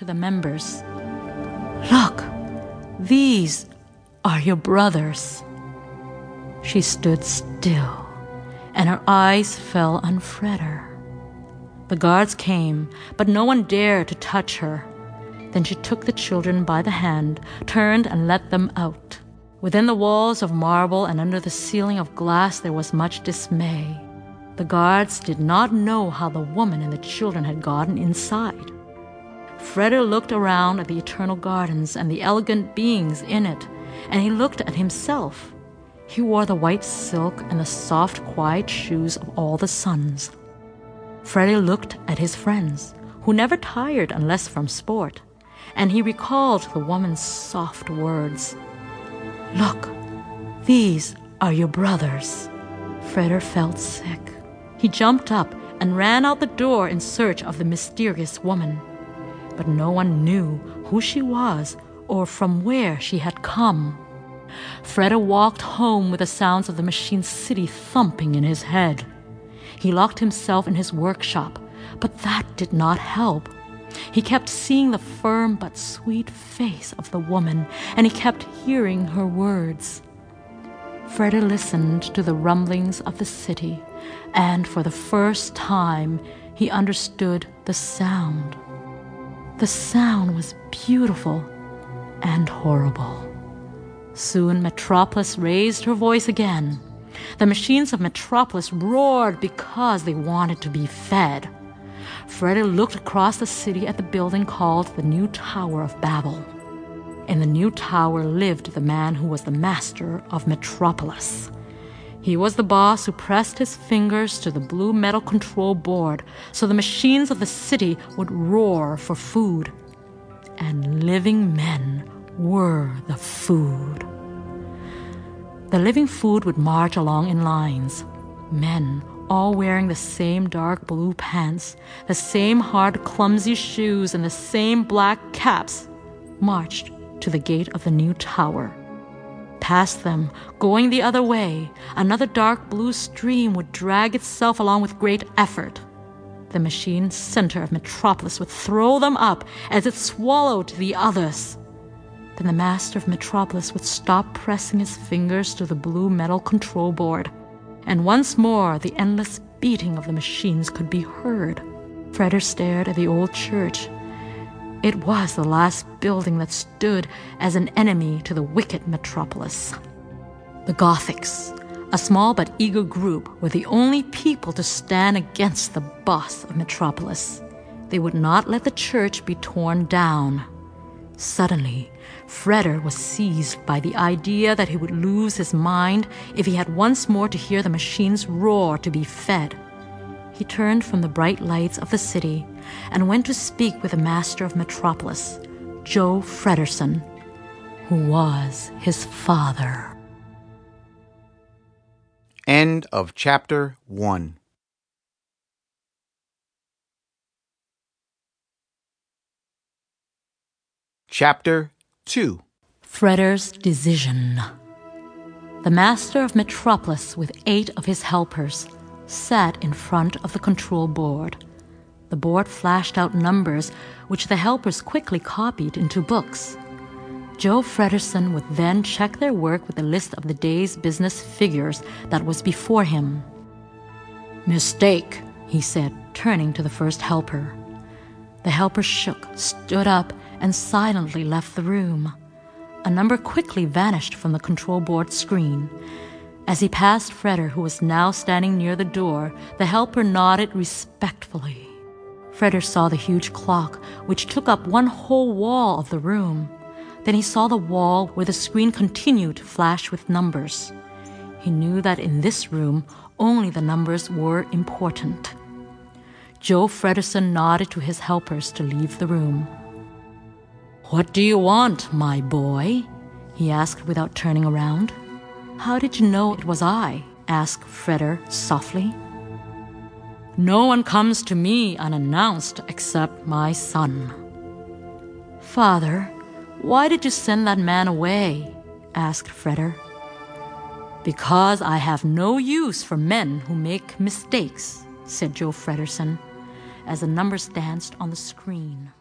to the members, Look, these are your brothers. She stood still, and her eyes fell on Freder. The guards came, but no one dared to touch her. Then she took the children by the hand, turned, and let them out. Within the walls of marble and under the ceiling of glass there was much dismay. The guards did not know how the woman and the children had gotten inside. Freder looked around at the eternal gardens and the elegant beings in it, and he looked at himself. He wore the white silk and the soft, quiet shoes of all the sons. Freder looked at his friends, who never tired unless from sport, and he recalled the woman's soft words. Look, these are your brothers. Freder felt sick. He jumped up and ran out the door in search of the mysterious woman. But no one knew who she was or from where she had come. Freder walked home with the sounds of the machine city thumping in his head. He locked himself in his workshop, but that did not help. He kept seeing the firm but sweet face of the woman, and he kept hearing her words. Freder listened to the rumblings of the city, and for the first time he understood the sound. The sound was beautiful and horrible. Soon Metropolis raised her voice again. The machines of Metropolis roared because they wanted to be fed. Freder looked across the city at the building called the New Tower of Babel. In the new tower lived the man who was the master of Metropolis. He was the boss who pressed his fingers to the blue metal control board so the machines of the city would roar for food. And living men were the food. The living food would march along in lines. Men, all wearing the same dark blue pants, the same hard, clumsy shoes, and the same black caps, marched to the gate of the new tower. Past them, going the other way, another dark blue stream would drag itself along with great effort. The machine center of Metropolis would throw them up as it swallowed the others. Then the master of Metropolis would stop pressing his fingers to the blue metal control board, and once more the endless beating of the machines could be heard. Freder stared at the old church. It was the last building that stood as an enemy to the wicked Metropolis. The Gothics, a small but eager group, were the only people to stand against the boss of Metropolis. They would not let the church be torn down. Suddenly, Freder was seized by the idea that he would lose his mind if he had once more to hear the machines roar to be fed. He turned from the bright lights of the city and went to speak with the master of Metropolis, Joe Fredersen, who was his father. End of chapter 1. Chapter 2 Freder's Decision. The master of Metropolis, with eight of his helpers, sat in front of the control board. The board flashed out numbers, which the helpers quickly copied into books. Joe Fredersen would then check their work with a list of the day's business figures that was before him. Mistake, he said, turning to the first helper. The helper shook, stood up, and silently left the room. A number quickly vanished from the control board screen. As he passed Freder, who was now standing near the door, the helper nodded respectfully. Freder saw the huge clock, which took up one whole wall of the room. Then he saw the wall where the screen continued to flash with numbers. He knew that in this room, only the numbers were important. Joe Fredersen nodded to his helpers to leave the room. What do you want, my boy? he asked without turning around. How did you know it was I? asked Freder softly. No one comes to me unannounced except my son. Father, why did you send that man away? asked Freder. Because I have no use for men who make mistakes, said Joe Fredersen, as the numbers danced on the screen.